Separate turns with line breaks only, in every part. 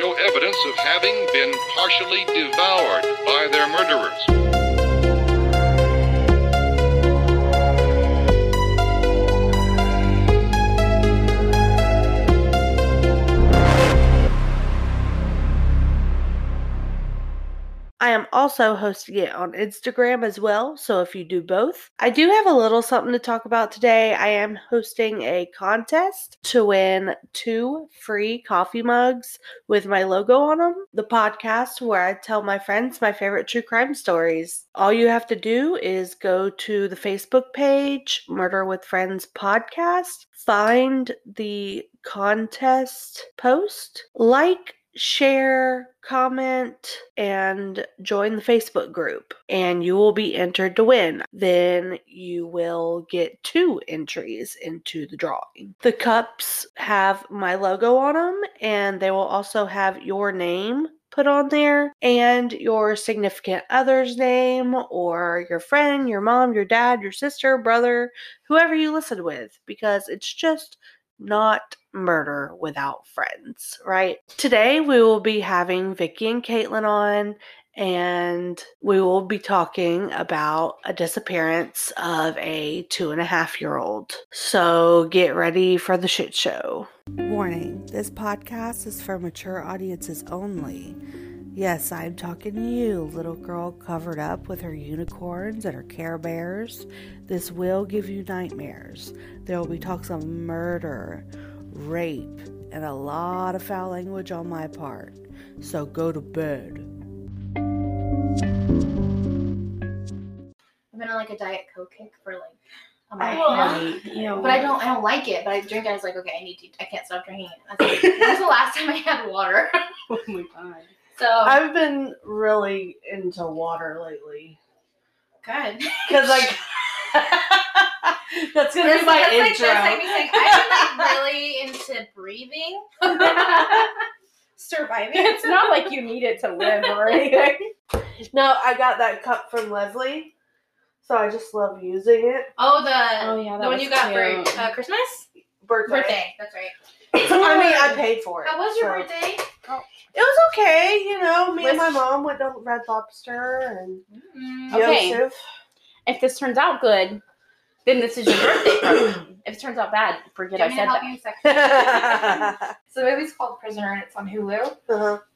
show evidence of having been partially devoured by their murderers.
I am also hosting it on Instagram as well, so if you do both. I do have a little something to talk about today. I am hosting a contest to win two free coffee mugs with my logo on them. The podcast where I tell my friends my favorite true crime stories. All you have to do is go to the Facebook page, Murder with Friends Podcast, find the contest post, like, share, comment, and join the Facebook group, and you will be entered to win. Then you will get two entries into the drawing. The cups have my logo on them, and they will also have your name put on there and your significant other's name or your friend, your mom, your dad, your sister, brother, whoever you listen with, because it's just not murder without friends, right? Today we will be having Vicky and Caitlin on, and we will be talking about a disappearance of a two and a half year old. So get ready for the shit show. Warning this podcast is for mature audiences only. Yes, I'm talking to you, little girl covered up with her unicorns and her care bears. This will give you nightmares. There will be talks of murder, rape, and a lot of foul language on my part. So go to bed.
I've been on like a diet coke kick for like a month
oh,
I
hate you.
But I don't I don't like it. But I drink it. I was like, okay, I need to. I can't stop drinking it. I was like, was the last time I had water?
Oh my god.
So
I've been really into water lately.
good.
Because like that's gonna be my
that's like,
intro.
that's like saying I'm like really into breathing. Surviving.
It's not like you need it to live or anything.
no, I got that cup from Leslie, so I just love using it.
Oh, the
Oh, yeah,
the one you got
cute.
for uh, Christmas
Birthday.
birthday. That's right.
I mean, I paid for it.
How was your
so-
birthday?
It was okay, you know. Me and my mom went to Red Lobster and
Mm.
Okay. If this turns out good, then this is your birthday present. If it turns out bad, forget I said that.
you a second?
uh-huh.
So the movie's called Prisoner and it's on Hulu.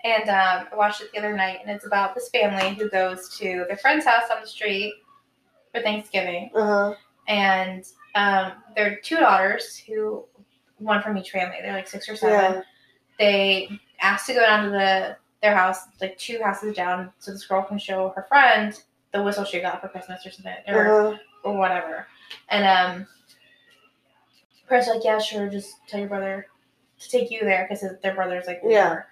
And um, I watched it the other night and it's about this family who goes to their friend's house on the street for Thanksgiving.
Uh-huh.
And um, there are two daughters who, one from each family, they're like six or seven.
Yeah.
They asked to go down to the their house, like two houses down, so this girl can show her friend the whistle she got for Christmas or something, or,
Uh-huh.
or whatever. And um, Parents like, yeah, sure, just tell your brother to take you there because their brother's like,
Yeah.
whatever.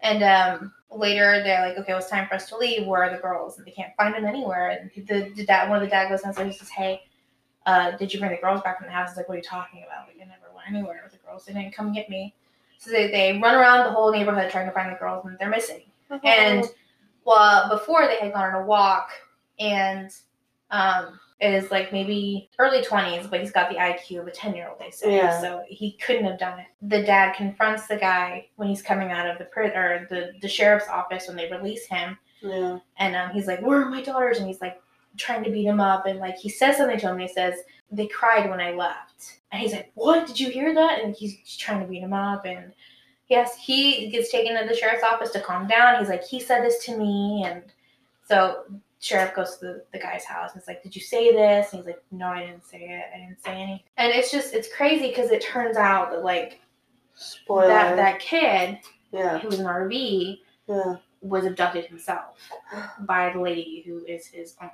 And um, later they're like, okay, well, it's time for us to leave. Where are the girls? And they can't find them anywhere. And the, the dad, one of the dad goes and says, hey, uh, did you bring the girls back from the house? He's like, what are you talking about? Like, I never went anywhere with the girls. They didn't come get me. So they, they run around the whole neighborhood trying to find the girls, and they're missing. And well, before they had gone on a walk, and um, it is like maybe early twenties, but he's got the IQ of a ten year old. They say
Yeah.
so he couldn't have done it. The dad confronts the guy when he's coming out of the pri- or the the sheriff's office when they release him,
yeah.
and um, he's like, "Where are my daughters?" And he's like trying to beat him up, and like he says something to him. And he says, "They cried when I left," and he's like, "What? Did you hear that?" And he's trying to beat him up, and yes, he gets taken to the sheriff's office to calm down. He's like, "He said this to me," and so sheriff goes to the, the guy's house and it's like, Did you say this? And he's like, No, I didn't say it. I didn't say anything. And it's just it's crazy because it turns out that like
Spoiler.
that that kid
yeah.
who was an RV
Yeah.
was abducted himself by the lady who is his aunt.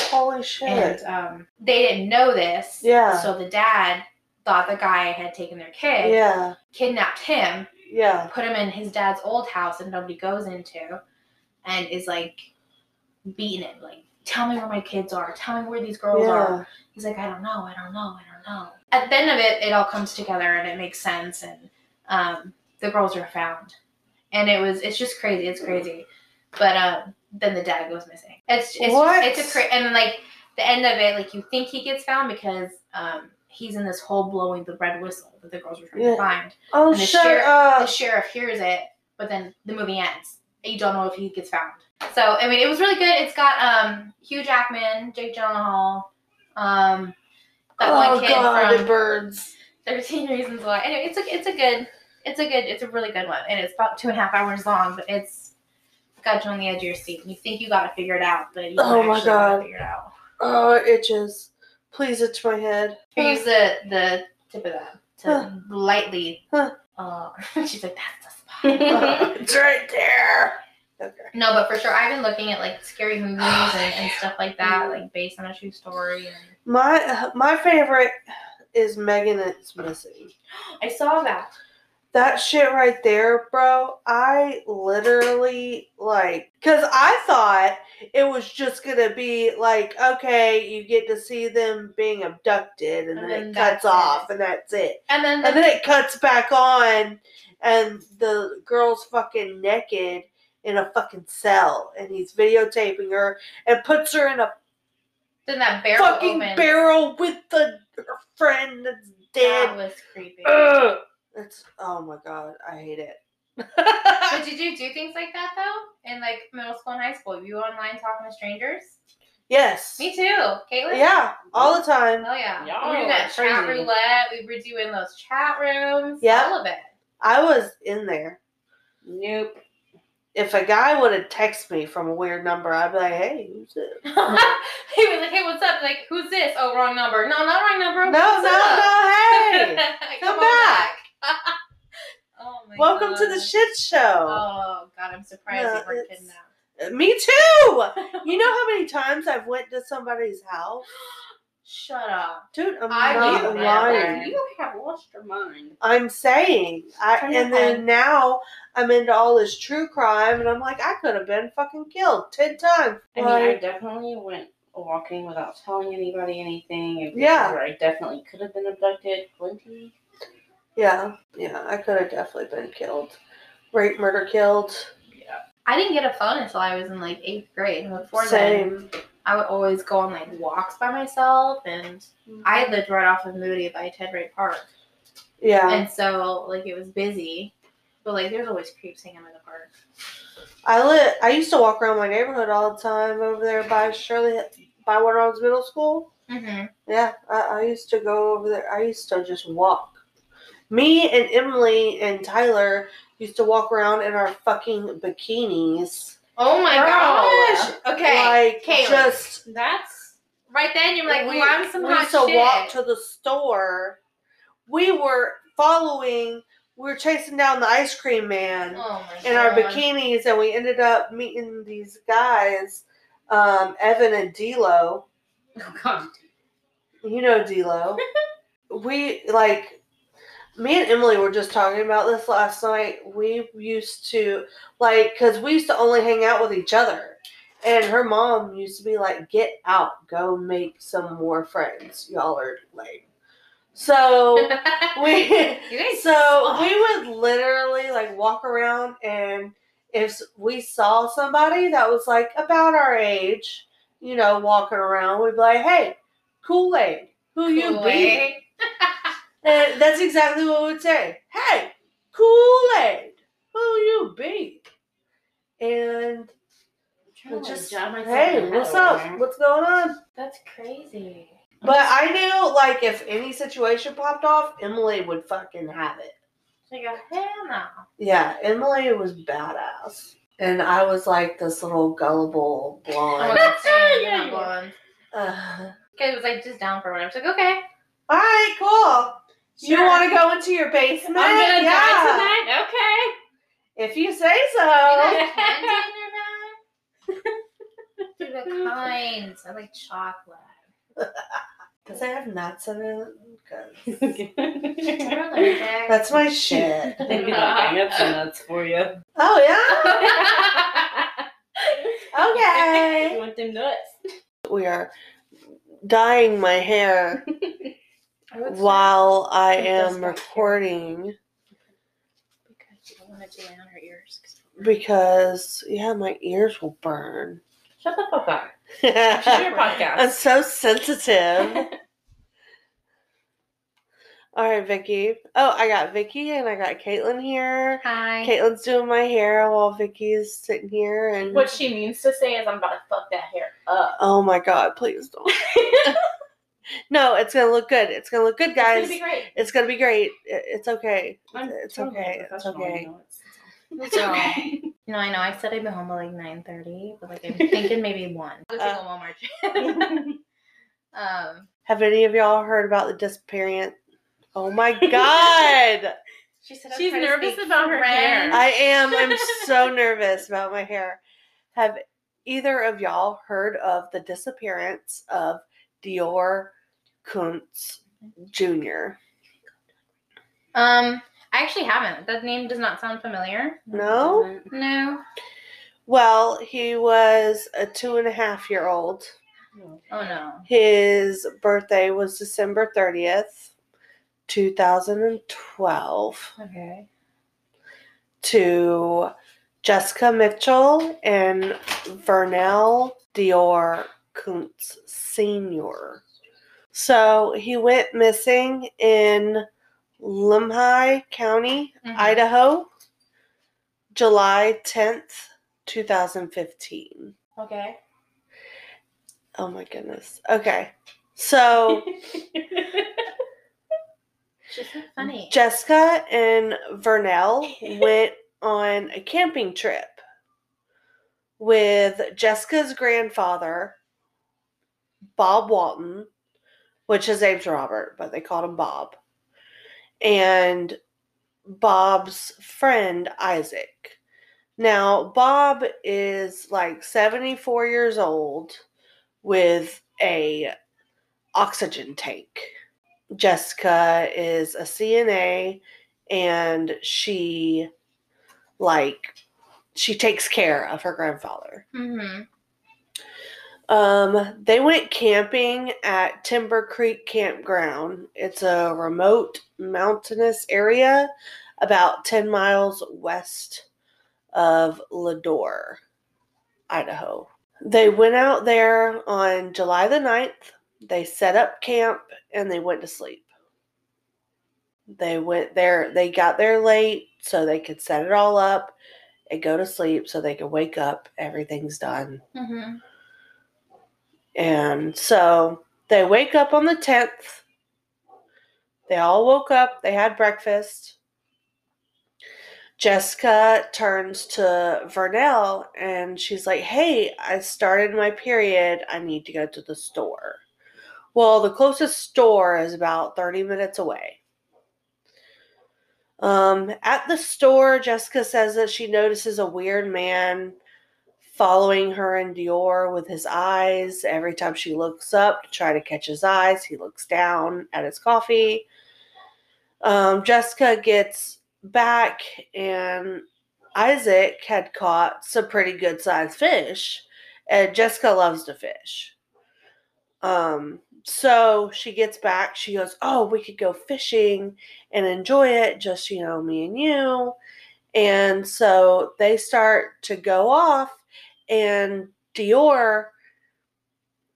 Holy shit.
And um, they didn't know this.
Yeah.
So the dad thought the guy had taken their kid,
yeah.
kidnapped him,
Yeah.
put him in his dad's old house that nobody goes into, and is like beating him, like, tell me where my kids are, tell me where these girls
Yeah.
are. He's like, I don't know, I don't know, I don't know. At the end of it, it all comes together and it makes sense, and um, the girls are found, and it was, it's just crazy, it's crazy. But um, then the dad goes missing. It's it's
What?
Just, it's a cra- and like the end of it, like you think he gets found because um, he's in this hole blowing the red whistle that the girls were trying
Yeah.
to find
Oh,
and the
shut
sheriff,
up.
the sheriff hears it but then the movie ends. You don't know if he gets found. So I mean, it was really good. It's got um Hugh Jackman, Jake Gyllenhaal, um that
oh
one kid
god,
from
birds.
Thirteen Reasons Why. Anyway, it's a it's a good it's a good it's a really good one, and it's about two and a half hours long, but it's got you on the edge of your seat. You think you got to figure it out, but you don't
Oh my God.
figure it out.
Oh, it itches. Please itch my head.
Here, use the the tip of that to
Huh.
lightly.
Huh.
Uh, she's like, that's the spot.
it's right there. Okay.
no, but for sure, I've been looking at like scary movies and, and stuff like that, like based on a true story. And
My my favorite is Megan It's Missing.
I saw that.
That shit right there, bro. I literally like cuz I thought it was just going to be like okay, you get to see them being abducted and,
And
then,
then
it cuts
it.
off and that's it.
And then,
And then it cuts back on and the girl's fucking naked in a fucking cell and he's videotaping her and puts her in a
then that barrel
fucking
opens.
barrel with the her friend that's dead.
That was creepy.
Ugh. It's oh my god, I hate it.
But did you do things like that though? In like middle school and high school? You online talking to strangers?
yes.
Me too. Caitlin?
Yeah, all the time.
Oh yeah.
Y'all
we were doing that
are
chat roulette. We were doing those chat rooms.
Yep.
All of it.
I was in there.
Nope.
If a guy would have texted me from a weird number, I'd be like, "Hey, who's it?"
he was like, "Hey, what's up?" Like, who's this? Oh, wrong number. No, not wrong number.
No, no,
What's up?
no. Hey,
Come,
come
on
back.
oh my god.
welcome to the shit show.
Oh God, I'm surprised
No,
you weren't kidnapped.
Uh, me too. You know how many times I've went to somebody's house,
Shut up.
dude? I'm
I
not lying.
You have lost your mind.
I'm saying, I, and then now I'm into all this true crime, and I'm like, I could have been fucking killed ten times.
I mean, I definitely went walking without telling anybody anything. It
Yeah.
I definitely could have been abducted. Plenty.
yeah, yeah, I could have definitely been killed, rape, murder, killed.
Yeah.
I didn't get a phone until I was in like eighth grade. And before then, I would always go on like walks by myself, and mm-hmm. I lived right off of Moody by Ted Ray Park,
yeah,
and so like it was busy, but like there's always creeps hanging in the park.
I lit. I used to walk around my neighborhood all the time over there by Shirley, by was middle school.
Mm-hmm.
Yeah, I, I used to go over there. I used to just walk. Me and Emily and Tyler used to walk around in our fucking bikinis.
Oh my
Girl.
gosh! Okay,
like
Caitlin.
just
That's
right then you're like,
we,
well, I'm some
we
hot
used to
shit.
walk to the store. We were following. We were chasing down the ice cream man
oh
in our bikinis, and we ended up meeting these guys, um, Evan and D'Lo.
oh god.
You know D'Lo. we like me and Emily were just talking about this last night. We used to like because we used to only hang out with each other, and her mom used to be like, "Get out, go make some more friends. Y'all are lame." So we so
suck.
we would literally like walk around and if we saw somebody that was like about our age, you know, walking around, we'd be like, "Hey, Kool Aid, who you be?" And that's exactly what we would say. Hey, Kool Aid, who you be? And just, hey, what's up?
there.
What's going on?
That's crazy.
But I knew, like, if any situation popped off, Emily would fucking have it.
She go, hell no.
Yeah, Emily was badass. And I was like this little gullible
Oh,
blonde.
that's saying you're
Yeah,
not blonde.
Uh,
Okay, it was like just down for whatever. She's like, okay.
all right, cool. You want to go into your basement?
I'm gonna
yeah.
die tonight. Okay.
If you say
You
so.
got candy in your bag? Dude, the kinds. I like chocolate.
Does I have nuts in it. That's my shit.
They'd be like, I got some nuts for you.
Oh, yeah? Okay.
You want them nuts?
We are dyeing my hair
What's
while I am recording?
Because you don't want it to lay on her ears.
because, yeah, my ears will burn.
Shut the fuck up. It's your
I'm so sensitive. All right, Vicky. Oh, I got Vicky and I got Caitlin here.
Hi.
Caitlin's doing my hair while Vicky's sitting here and
What she means to say is, I'm about to fuck that hair up.
Oh my god, please don't. no, it's gonna look good. It's gonna look good, guys.
It's gonna be great.
It's gonna be great. It's okay. It's
totally
okay. It's okay.
you know, it's-
It's okay. No, I know. I said I'd be home by like nine thirty, but like I'm thinking maybe one. I'll go
Uh.
Walmart. um,
Have any of y'all heard about the disappearance? Oh my god!
she said
She's nervous about her hair.
French.
I am. I'm so nervous about my hair. Have either of y'all heard of the disappearance of DeOrr Kunz Jr.?
Um, I actually haven't. That name does not sound familiar.
No?
No.
Well, he was a two and a half year old.
Oh no.
His birthday was December 30th, 2012,
Okay.
to Jessica Mitchell and Vernal DeOrr Kunz Sr. So he went missing in Lemhi County,
Mhm.
Idaho, July 10th, 2015.
Okay.
Oh my goodness. Okay. So
She's so funny.
Jessica and Vernal went on a camping trip with Jessica's grandfather, Bob Walton, which his name's Robert, but they called him Bob, and Bob's friend Isaac. Now, Bob is like 74 years old with a oxygen tank. Jessica is a CNA and she like she takes care of her grandfather.
Mm-hmm.
Um they went camping at Timber Creek Campground. It's a remote mountainous area about 10 miles west of Leadore, Idaho. They went out there on July the 9th. They set up camp and they went to sleep. They went there, they got there late so they could set it all up and go to sleep so they could wake up. Everything's done.
Mm-hmm.
And so they wake up on the 10th. They all woke up, they had breakfast. Jessica turns to Vernal and she's like, Hey, I started my period. I need to go to the store. Well, the closest store is about 30 minutes away. Um, at the store, Jessica says that she notices a weird man following her and DeOrr with his eyes. Every time she looks up to try to catch his eyes, he looks down at his coffee. Um, Jessica gets back, and Isaac had caught some pretty good sized fish, and Jessica loves to fish. Um, so she gets back, she goes, Oh, we could go fishing and enjoy it, just, you know, me and you. And so they start to go off, and DeOrr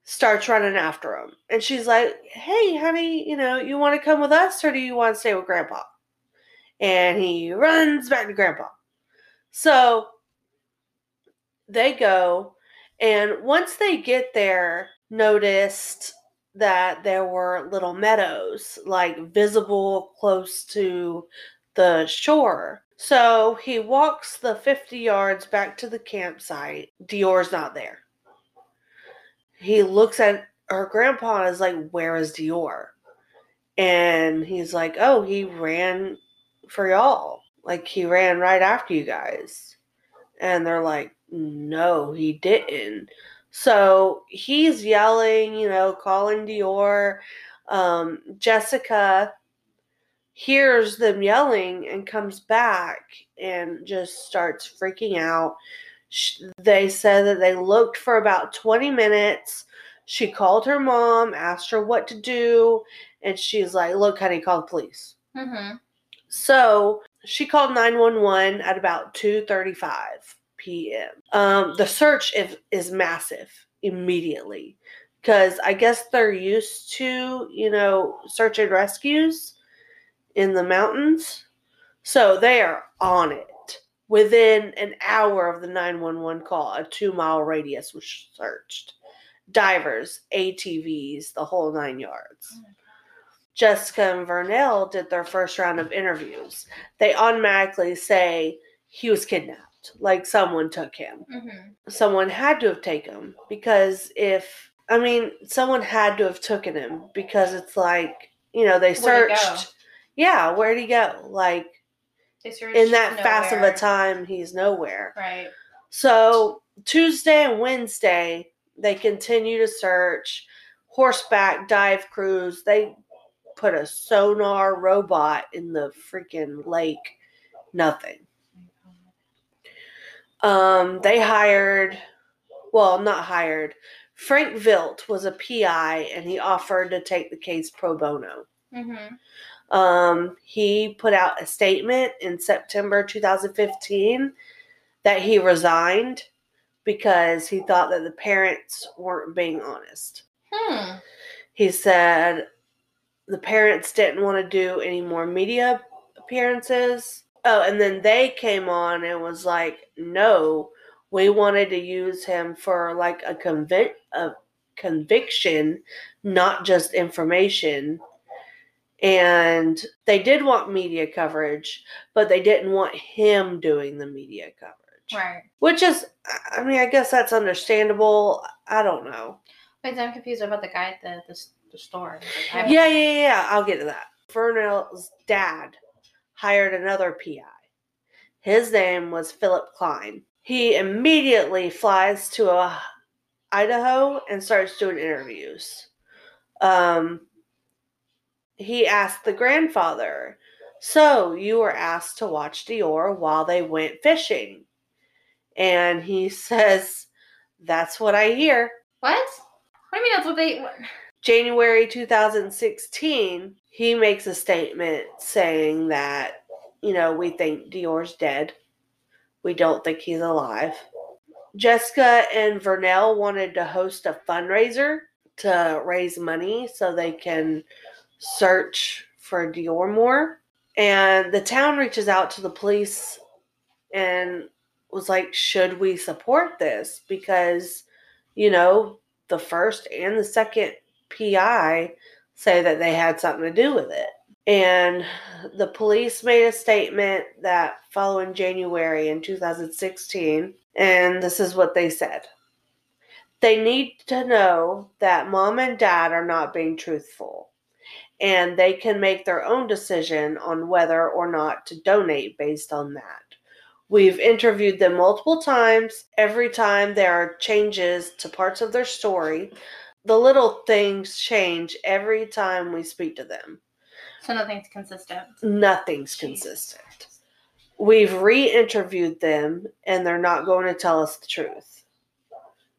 starts running after him. And she's like, Hey, honey, you know, you want to come with us or do you want to stay with Grandpa? And he runs back to Grandpa. So they go, and once they get there, noticed that there were little meadows, like visible close to the shore. So he walks the 50 yards back to the campsite. DeOrr's not there. He looks at her grandpa and is like, Where is DeOrr? And he's like, Oh, he ran for y'all. Like he ran right after you guys. And they're like, No, he didn't. So he's yelling, you know, calling DeOrr. Um, Jessica hears them yelling and comes back and just starts freaking out. Sh- They said that they looked for about 20 minutes. She called her mom, asked her what to do, and she's like, Look, honey, call the police.
Mm-hmm.
So she called 911 at about 2:35 p.m. Um, the search is, is massive immediately because I guess they're used to, you know, search and rescues. In the mountains. So they are on it. Within an hour of the 911 call, a two mile radius was searched. Divers, ATVs, the whole nine yards. Jessica and Vernal did their first round of interviews. They automatically say he was kidnapped, like someone took him.
Mm-hmm.
Someone had to have taken him because if I mean, someone had to have taken him because it's like you know they
Where'd he go?
searched. Yeah, where'd he go? Like in that fast of a time, he's nowhere.
Right.
So Tuesday and Wednesday, they continue to search horseback dive crews. They put a sonar robot in the freaking lake. Nothing. Um, they hired, well, not hired. Frank Vilt was a PI, and he offered to take the case pro bono.
Mm-hmm.
Um, he put out a statement in September 2015 that he resigned because he thought that the parents weren't being honest.
Hmm.
He said the parents didn't want to do any more media appearances. Oh, and then they came on and was like, "No, we wanted to use him for like a convic a conviction, not just information." And they did want media coverage, but they didn't want him doing the media coverage.
Right.
Which is, I mean, I guess that's understandable. I don't know.
Wait, I'm confused about the guy at the the, the store. Like,
Yeah, yeah, yeah, yeah. I'll get to that. Vernal's dad hired another PI. His name was Philip Klein. He immediately flies to uh, Idaho and starts doing interviews. Um, he asked the grandfather, "So you were asked to watch DeOrr while they went fishing?" And he says, "That's what I hear."
What? What do you mean that's what they? What?
January 2016, he makes a statement saying that, you know, we think DeOrr's dead. We don't think he's alive. Jessica and Vernal wanted to host a fundraiser to raise money so they can search for DeOrr Moore. And the town reaches out to the police and was like, should we support this? Because, you know, the first and the second PI say that they had something to do with it. And the police made a statement that following January in 2016, and this is what they said. They need to know that mom and dad are not being truthful, and they can make their own decision on whether or not to donate based on that. We've interviewed them multiple times. Every time there are changes to parts of their story, the little things change every time we speak to them.
So nothing's consistent.
Nothing's consistent. We've re interviewed them and they're not going to tell us the truth.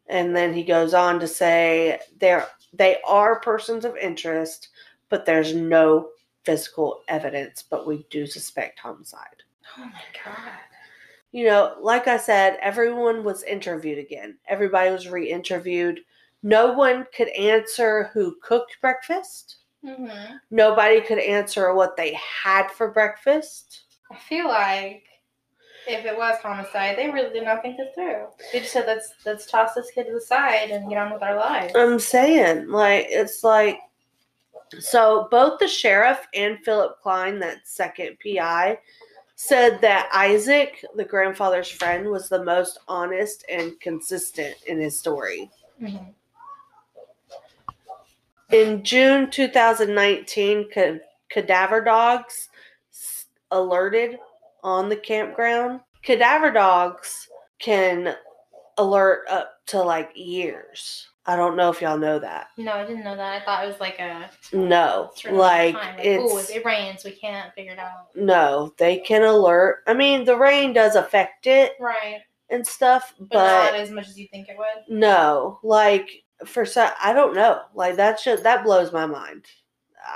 And then he goes on to say they're, they are persons of interest, but there's no physical evidence, but we do suspect homicide.
Oh my god.
you know, like I said, everyone was interviewed again. Everybody was re interviewed. No one could answer who cooked breakfast.
Mm-hmm.
Nobody could answer what they had for breakfast.
I feel like if it was homicide, they really did not think this through. They just said let's let's toss this kid to the side and get on with our lives.
I'm saying, like, it's like, so both the sheriff and Philip Klein, that second PI, said that Isaac, the grandfather's friend, was the most honest and consistent in his story.
Mhm.
In June 2019, ca- cadaver dogs alerted on the campground. Cadaver dogs can alert up to like years. I don't know if y'all know that.
No, I didn't know that. I thought it was like a
No,
certain amount of
like.
Like,
it's
oh, if it rains, we can't figure it out.
no. They can alert. I mean, the rain does affect it
Right,
and stuff,
but,
but
not as much as you think it would.
No, like for some, I don't know. Like that should that blows my mind.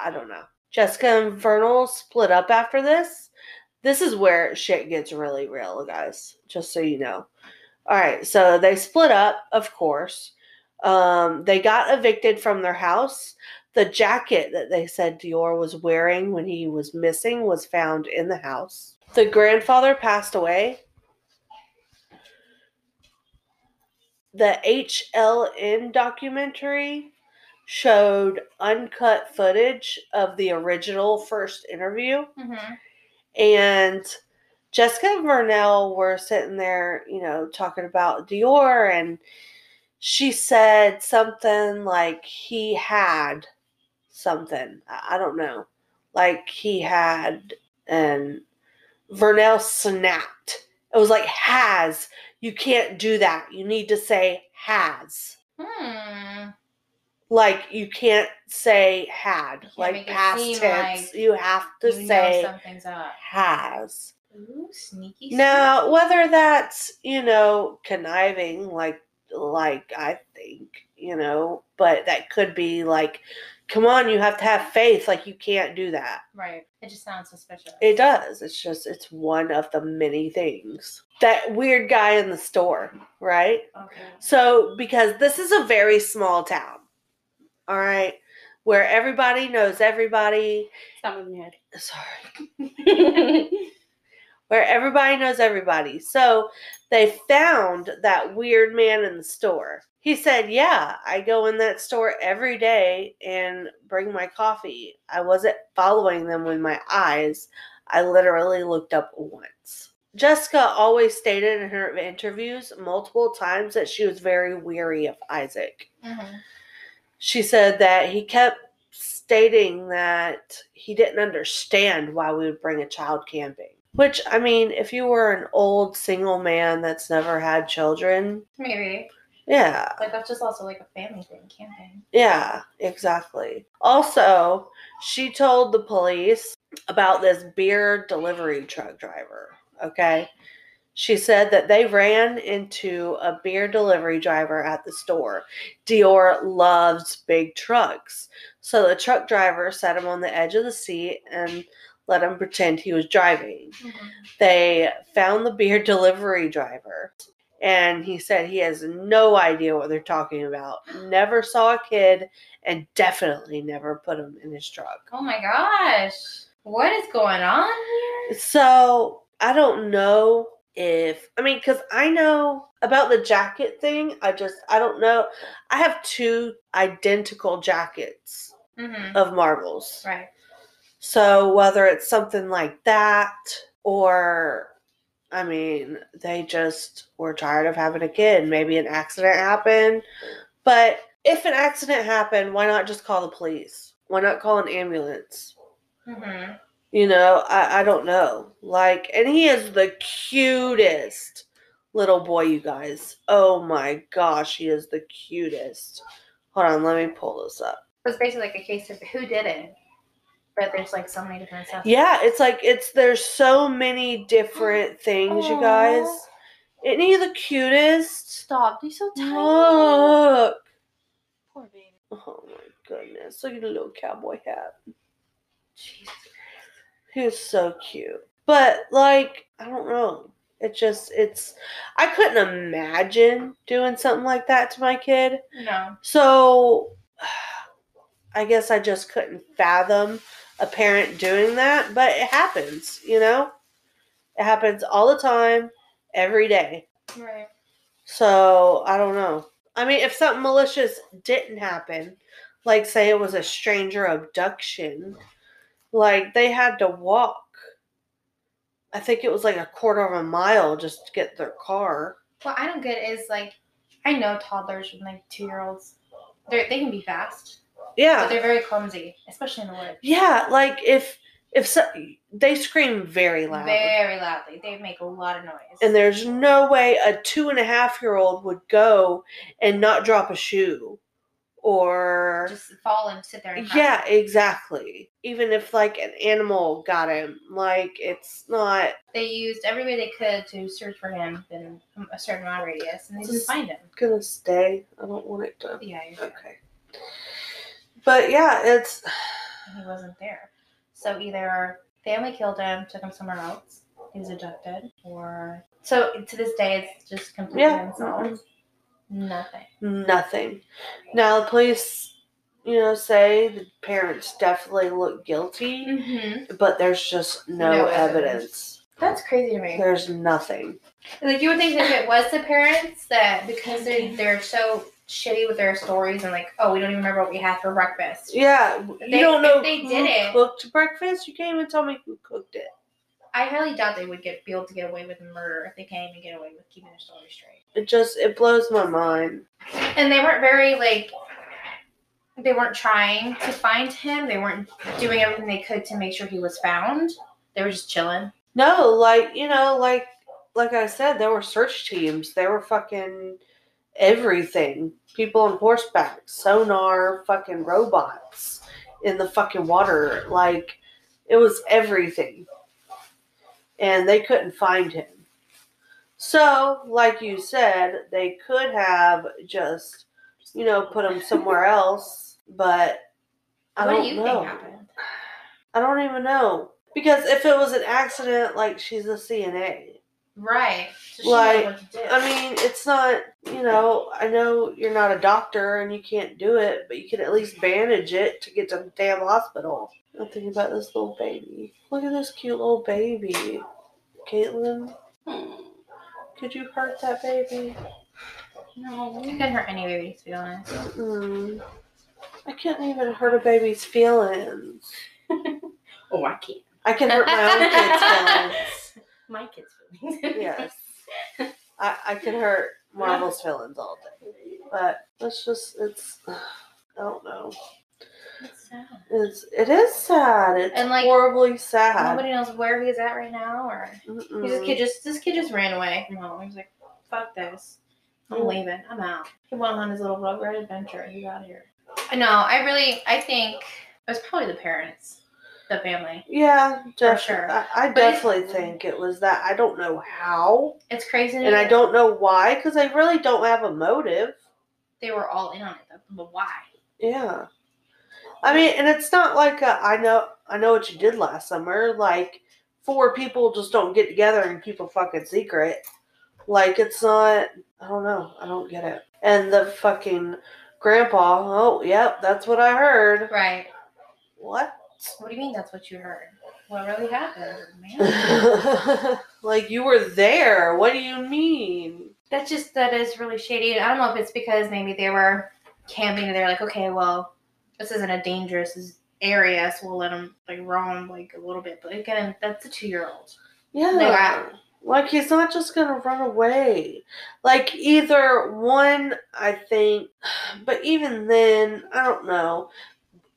I don't know. Jessica and Vernal split up after this. This is where shit gets really real, guys. Just so you know. All right, so they split up, of course. Um, they got evicted from their house. The jacket that they said DeOrr was wearing when he was missing was found in the house. The grandfather passed away. The HLN documentary showed uncut footage of the original first interview
Mm-hmm.
and Jessica and Vernal were sitting there, you know, talking about DeOrr, and she said something like he had something. I don't know. Like he had, and Vernal snapped. It was like has. You can't do that. You need to say has.
Hmm.
Like you can't say had.
can't
like past tense.
like
you have to
you
say
something's up.
has.
Ooh, sneaky.
Now, whether that's you know conniving, like like I think you know, but that could be like, come on, you have to have faith. Like you can't do that.
Right. It just sounds suspicious.
It does. It's just it's one of the many things. That weird guy in the store, right?
Okay.
So because this is a very small town, all right, where everybody knows everybody.
Stop moving your head.
Sorry. where everybody knows everybody. So they found that weird man in the store. He said, Yeah, I go in that store every day and bring my coffee. I wasn't following them with my eyes. I literally looked up once. Jessica always stated in her interviews multiple times that she was very weary of Isaac
Mm-hmm.
she said that he kept stating that he didn't understand why we would bring a child camping. Which, I mean, if you were an old single man that's never had children,
Maybe.
yeah,
Like that's just also like a family thing, camping.
yeah, exactly. Also, she told the police about this beer delivery truck driver, okay? She said that they ran into a beer delivery driver at the store. DeOrr loves big trucks. So the truck driver sat him on the edge of the seat and let him pretend he was driving. They found the beer delivery driver and he said he has no idea what they're talking about. Never saw a kid and definitely never put him in his truck.
Oh my gosh. What is going on here?
So I don't know if I mean because I know about the jacket thing. I just I don't know. I have two identical jackets
Mm-hmm.
of Marvels.
Right.
So whether it's something like that or I mean, they just were tired of having a kid. Maybe an accident happened. But if an accident happened, why not just call the police? Why not call an ambulance?
Mm-hmm.
You know, I, I don't know. Like, and he is the cutest little boy, you guys. Oh my gosh, he is the cutest. Hold on, let me pull this up.
It's basically like a case of who did it, but there's like so many different stuff.
Yeah, it's like it's there's so many different things, you guys. Isn't he the cutest?
Stop. He's so tiny.
Look.
Poor baby.
Oh my goodness. Look at the little cowboy hat.
Jesus.
He's so cute. But like, I don't know. It just it's I couldn't imagine doing something like that to my kid.
No.
So I guess I just couldn't fathom a parent doing that, but it happens, you know? It happens all the time, every day.
Right.
So I don't know. I mean, if something malicious didn't happen, like say it was a stranger abduction, like they had to walk. I think it was like a quarter of a mile just to get their car.
What I don't get is like, I know toddlers and like two year olds, they they can be fast, but
Yeah,
they're very clumsy, especially in the woods.
yeah. Like if if so, they scream very loud,
Very loudly. They make a lot of noise.
and there's no way a two and a half year old would go and not drop a shoe, or
just fall and sit there and.
Yeah, exactly. Even if like an animal got him, like it's not
They used every way they could to search for him in a certain amount of radius, and they didn't find him.
gonna stay. I don't want it to.
Yeah, you're right.
But yeah, it's
he wasn't there. So either family killed him, took him somewhere else, he was abducted, or so to this day it's just completely
Yeah.
unsolved. Nothing.
nothing. Now the police you know, say the parents definitely look guilty,
Mm-hmm.
but there's just no,
No
evidence.
evidence. That's crazy to me.
There's nothing.
Like you would think that if it was the parents that because they they're so shitty with their stories and like, oh, we don't even remember what we had for breakfast.
Yeah, you
They-
don't know
they
who
did it-
cooked breakfast. You can't even tell me who cooked it.
I highly doubt they would get be able to get away with murder if they can't even get away with keeping their story straight.
It just it blows my mind.
And they weren't very like they weren't trying to find him. They weren't doing everything they could to make sure he was found. They were just chilling.
No, like you know, like like I said, there were search teams. There were fucking everything. People on horseback, sonar, fucking robots in the fucking water. Like it was everything. And they couldn't find him. So, like you said, they could have just, you know, put him somewhere else, but I
what
don't
do you
know.
think happened?
I don't even know. Because if it was an accident, like she's a CNA.
Right. So
Like,
what to do.
I mean, it's not, you know, I know you're not a doctor and you can't do it, but you can at least bandage it to get to the damn hospital. I'm thinking about this little baby. Look at this cute little baby. Caitlin, could you hurt that baby?
No.
it couldn't hurt any baby, to be honest.
Mm. I can't even hurt a baby's feelings.
Oh, I can't.
I can hurt my own kids' feelings.
My kids' feelings.
Yes. I, I can hurt Marvel's feelings all day. But it's just it's I don't know.
It's sad.
It's it is sad. It's
And, like,
horribly sad.
Nobody knows where he's at right now, or a kid. Just this kid just ran away from home. He's like, "Fuck this, I'm
Mm.
leaving. I'm out." He went on his little road adventure. He's out of here. No, I really, I think it was probably the parents, the family.
Yeah, def-
sure.
I, I definitely think it was that. I don't know how,
It's crazy,
and I don't know why, because they really don't have a motive.
They were all in on it, though. But why?
Yeah. I mean, and it's not like a, I know I know what you did last summer. Like four people just don't get together and keep a fucking secret. Like it's not. I don't know. I don't get it. And the fucking grandpa. Oh, yep, that's what I heard.
Right.
What?
What do you mean? That's what you heard? What really happened, man?
like you were there. What do you mean?
That's just that is really shady. I don't know if it's because maybe they were camping and they're like, okay, well, this isn't a dangerous area, so we'll let them like roam like a little bit. But again, that's a two year old.
Yeah. Like he's not just gonna run away. Like either one, I think, but even then, I don't know.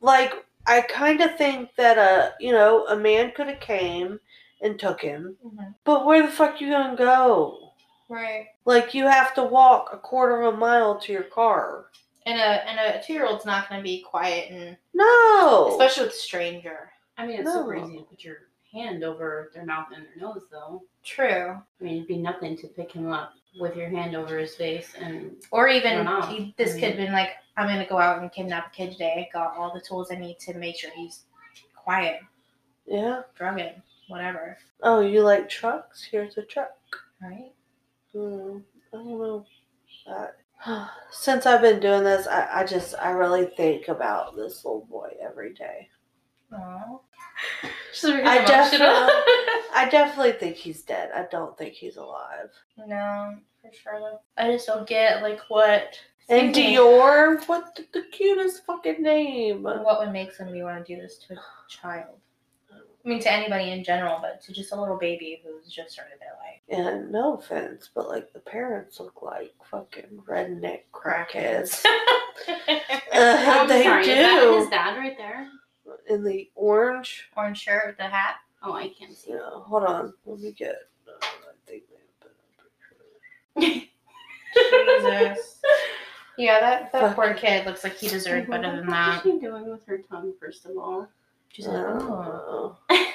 Like I kind of think that a you know a man could have came and took him, mm-hmm. but where the fuck you gonna go?
Right.
Like you have to walk a quarter of a mile to your car.
And a and a two year old's not going to be quiet and
No.
especially with a stranger.
I mean, it's super
No.
easy to put your hand over their mouth and their nose, though.
True.
I mean, it'd be nothing to pick him up with your hand over his face and
Or even he, this
I
kid
mean-
been like, I'm gonna go out and kidnap a kid today. Got all the tools I need to make sure he's quiet,
yeah.
drug him, whatever.
Oh, you like trucks? Here's a truck.
Right?
Hmm, I don't know. Uh, since I've been doing this, I, I just I really think about this little boy every day.
Aww.
I definitely, I definitely think he's dead. I don't think he's alive.
no, for sure. I just don't get like what.
And
Excuse.
DeOrr, what the, the cutest fucking name?
What would make somebody want to do this to a child? I mean, to anybody in general, but to just a little baby who's just started their life.
And no offense, but like the parents look like fucking redneck crackheads. Uh,
I'm
they
sorry,
do
is that his dad right there?
In the orange.
Orange shirt with the hat.
Oh, I can't see.
Yeah, hold on. Let me get. Uh, I think they put a picture.
Jesus. yeah, that, that poor kid looks like he deserved better than that.
What is she doing with her tongue, first of all?
She's like, oh.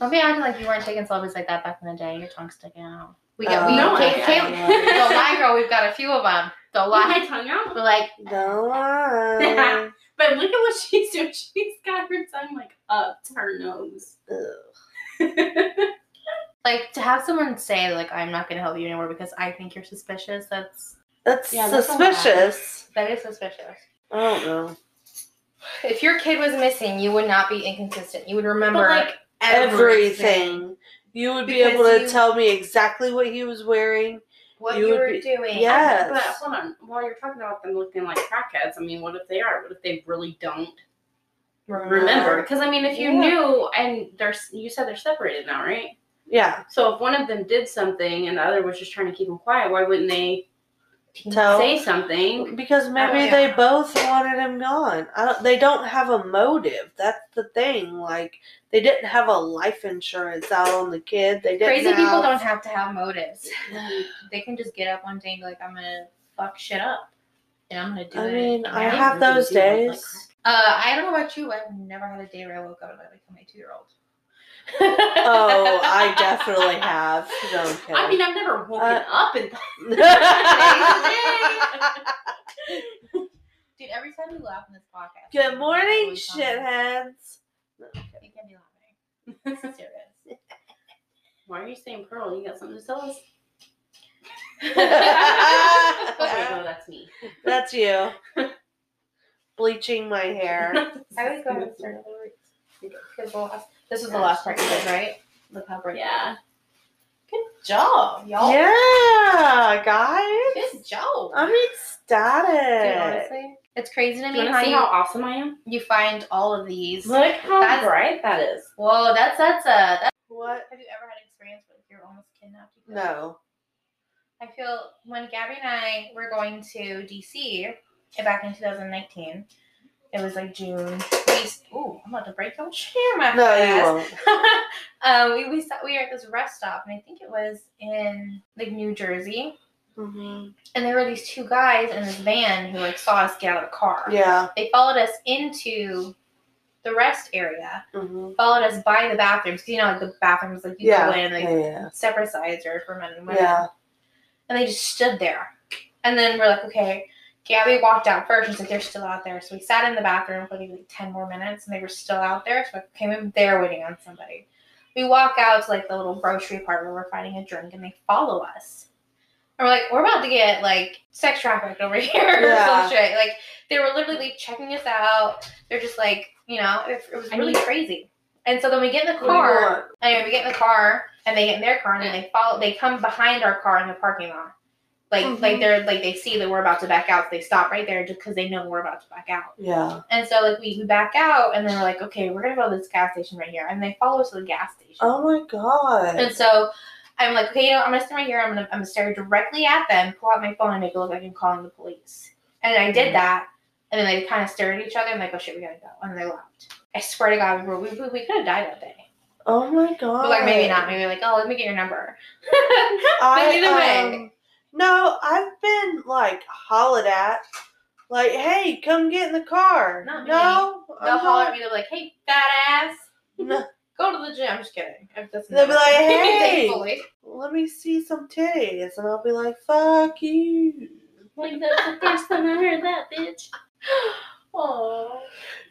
Don't be acting like you weren't taking selfies like that back in the day. Your tongue's sticking out. We got, we,
Uh,
No, I-
Kay- Kay-
I-
don't lie, girl. We've got a few of them. Don't
With
lie.
my tongue out?
We're like,
Don't lie.
But look at what she's doing. She's got her tongue like up to her nose.
Ugh.
like to have someone say like, I'm not going to help you anymore because I think you're suspicious. That's
That's
Yeah, that's a lot.
suspicious.
that is suspicious.
I don't know.
If your kid was missing, you would not be inconsistent. You would remember
But like
Everything. You would be
Because
able to
you-
tell me exactly what he was wearing.
What
you
you, were
be-
doing.
Yes.
But hold on, while you're talking about them looking like crackheads, I mean, what if they are? What if they really don't remember? Because I mean, if you
Yeah.
knew and they're you said they're separated now, right?
Yeah.
So if one of them did something and the other was just trying to keep them quiet, why wouldn't they
Tell
say something?
because maybe
yeah.
they both wanted him gone. I don't, they don't have a motive. That's the thing. Like they didn't have a life insurance out on the kid. They didn't.
Crazy people don't have to have motives. They can just get up one day and be like, I'm gonna fuck shit up. And I'm gonna do it.
I
it.
mean,
And
I
I'm-
have those
do look like
days.
Uh, I don't know about you, I've never had a day where I woke up and I become my two year old.
Oh, I definitely have. No, I'm.
I mean, I've never woken
Uh,
up and
Dude, every time we laugh in this podcast.
Good morning,
always something.
shitheads.
You can't be laughing. Serious.
why are you saying Pearl? You got something to tell us? Okay, no, that's me.
That's you. Bleaching my hair.
I always go ahead and start over. Because the last, this was the last part you did, right? Look how bright.
Yeah.
Good job, y'all.
Yeah, guys.
Good job.
I'm
Dude,
ecstatic.
honestly, it's crazy to me
you want
how
to see
you,
how awesome I am?
you find all of these.
Look how
That's-
bright that is.
Whoa, that's that's a. That's,
What?
have you ever had experience with you're almost kidnapped? You?
No.
I feel when Gabby and I were going to DC back in 2019, it was like June. We, ooh, I'm about to break your chair, my
No, you won't.
um, we we saw, we were at this rest stop, and I think it was in like New Jersey.
hmm
And there were these two guys in this van who like saw us get out of the car.
Yeah.
They followed us into the rest area,
hmm
followed us by the bathrooms. 'cause you know, like the bathrooms, like you
Yeah.
go in, like
yeah. Yeah.
separate sides are for men and women.
Yeah.
And they just stood there. And then we're like, okay. Gabby walked out first. She's like, they're still out there. So we sat in the bathroom for like 10 more minutes and they were still out there. So I came in there waiting on somebody. We walk out to like the little grocery part where we're finding a drink and they follow us. And we're like, we're about to get like sex trafficked over here or
Yeah.
some shit. Like they were literally checking us out. They're just like, you know, it, it was
I
really
mean-
crazy. And so then we get in the
What do you
car. Anyway, we get in the car and they get in their car and then they follow. They come behind our car in the parking lot. Like
Mhm.
like they're like they see that we're about to back out, so they stop right there just because they know we're about to back out.
Yeah.
And so like we, we back out and then we're like, okay, we're gonna go to this gas station right here, and they follow us to the gas station.
Oh my god.
And so I'm like, okay, you know, I'm gonna stand right here. I'm gonna I'm gonna stare directly at them, pull out my phone, and make it look like I'm calling the police. And I
Mm-hmm.
did that, and then they kind of stared at each other and like, oh shit, we gotta go, and they left. I swear to God, we were, we, we, we could have died that day.
oh my god.
But like maybe not. Maybe like, oh, let me get your number.
I,
but either way,
um, no, I've been like hollered at. Like, hey, come get in the car.
Not me.
no,
they'll
I'm
holler
not-
at me. They're like, hey, fat ass,
No,
go to the gym. I'm just kidding.
They'll be like, "Hey."
Thankfully.
let me see some titties, and I'll be like, fuck you.
Like that's the first time I heard that, bitch.
Aw.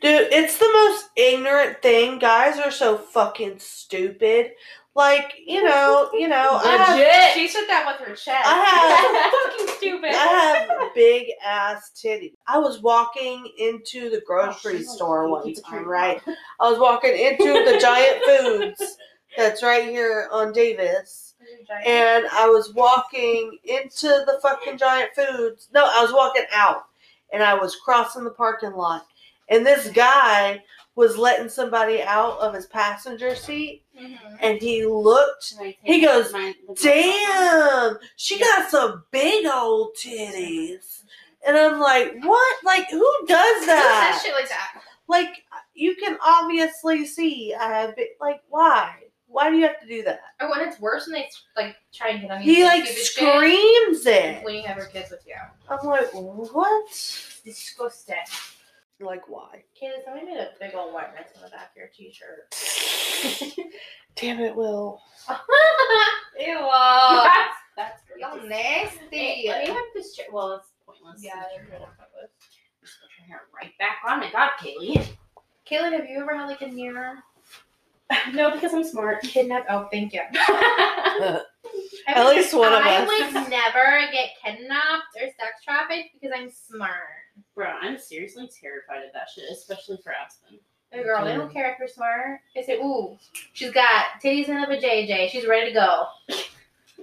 Dude, it's the most ignorant thing. Guys are so fucking stupid. Like, you know, you know, I have,
Legit.
She said that with her chest.
I have
fucking stupid.
I have big ass titties. I was walking into the grocery
Oh,
store one time, right? I was walking into the Giant Foods that's right here on Davis. And I was walking into the fucking Giant Foods. No, I was walking out. And I was crossing the parking lot. And this guy was letting somebody out of his passenger seat.
Mhm.
And he looked. He goes, Damn, she got some big old titties. And I'm like, what? Like, who does
Who
that?
says shit like that?
Like, you can obviously see I have been, like, why? Why do you have to do that?
Or when it's worse when they like try and get on you.
He like screams it.
when you have your kids with you.
I'm like, what?
Disgusting.
Like, why?
Kayla, somebody made a big old white mess on the back of your t-shirt.
Damn it, Will.
Ew.
That's, uh, that's
Y'all
gross.
nasty.
Hey, let me have this chair. Well, it's pointless.
Yeah, they're really pointless.
Just put your hair right back on it. God, Kaylee.
Kaylee, have you ever had like a mirror?
no, because I'm smart.
kidnap? Oh, thank you.
At least one of
I
us.
would never get kidnapped or sex trafficked because I'm smart.
Bro, I'm seriously terrified of that shit, especially for Aspen.
The girl, they don't care if you're smart. They say, ooh, she's got titties in of a JJ. She's ready to go.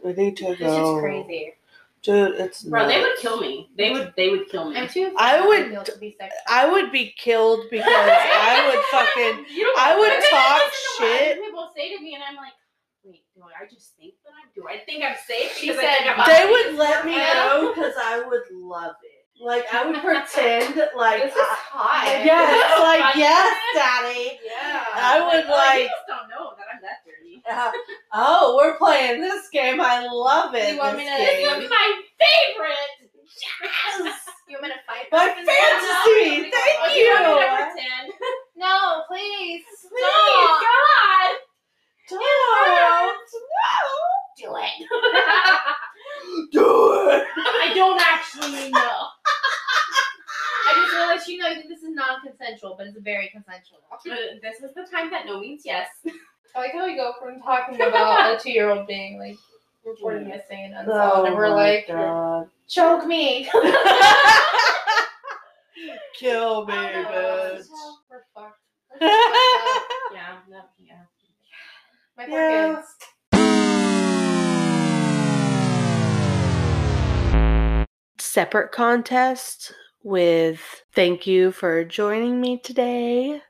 We need to
It's just crazy.
Dude, it's
Bro, they would kill me. They would. They would kill me.
I'm too.
I would-
female to be sexual.
I would be killed because I would fucking
You don't-
I would
but then
talk
listen to what
shit.
People say to me, and I'm like, wait, do I just think that I'm? Do I think I'm safe?
She
Because I
said
think I'm
they would let me
Yeah.
go because I would love it. Like I would pretend like
This is
I-
hot.
yes, like yes, daddy.
Yeah.
I would
you
like.
just don't know that I'm that dirty.
uh, oh, we're playing this game. I love it.
You want me
this
to-
game.
This is my favorite.
Yes. You want me to fight?
My
this?
fantasy. Thank
Oh,
you.
you want me to pretend?
No, please.
Please,
Stop.
God.
Don't.
Do it.
Do it.
I don't actually know.
I just want to let you know that this is non-consensual, but it's very consensual.
Uh, this is the time that no means yes.
I like how we go from talking about a two-year-old being like reported missing and unsolved, and oh we're
Oh my
like,
God.
choke me.
Kill me,
Oh,
bitch.
We're fucked. We're fucked up.
Yeah, no, yeah.
My poor
Yeah.
kids.
Separate contest with thank you for joining me today.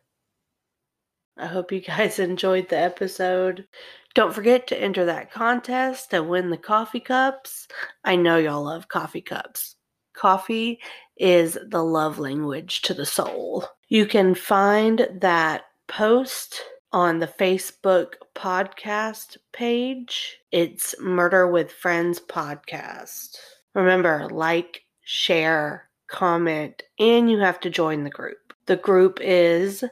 I hope you guys enjoyed the episode. Don't forget to enter that contest and win the coffee cups. I know y'all love coffee cups. Coffee is the love language to the soul. You can find that post on the Facebook podcast page. It's Murder with Friends podcast. Remember, like, share, comment, and you have to join the group. The group is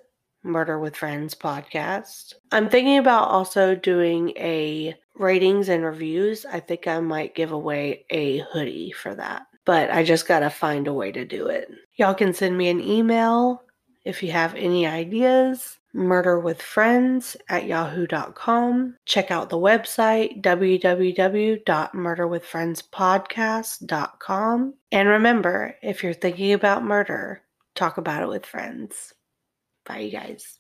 Murder with Friends podcast. I'm thinking about also doing a ratings and reviews. I think I might give away a hoodie for that, but I just got to find a way to do it. Y'all can send me an email if you have any ideas. Murderwithfriends at yahoo.com. Check out the website www.murderwithfriendspodcast.com. And remember, if you're thinking about murder, talk about it with friends. Bye, you guys.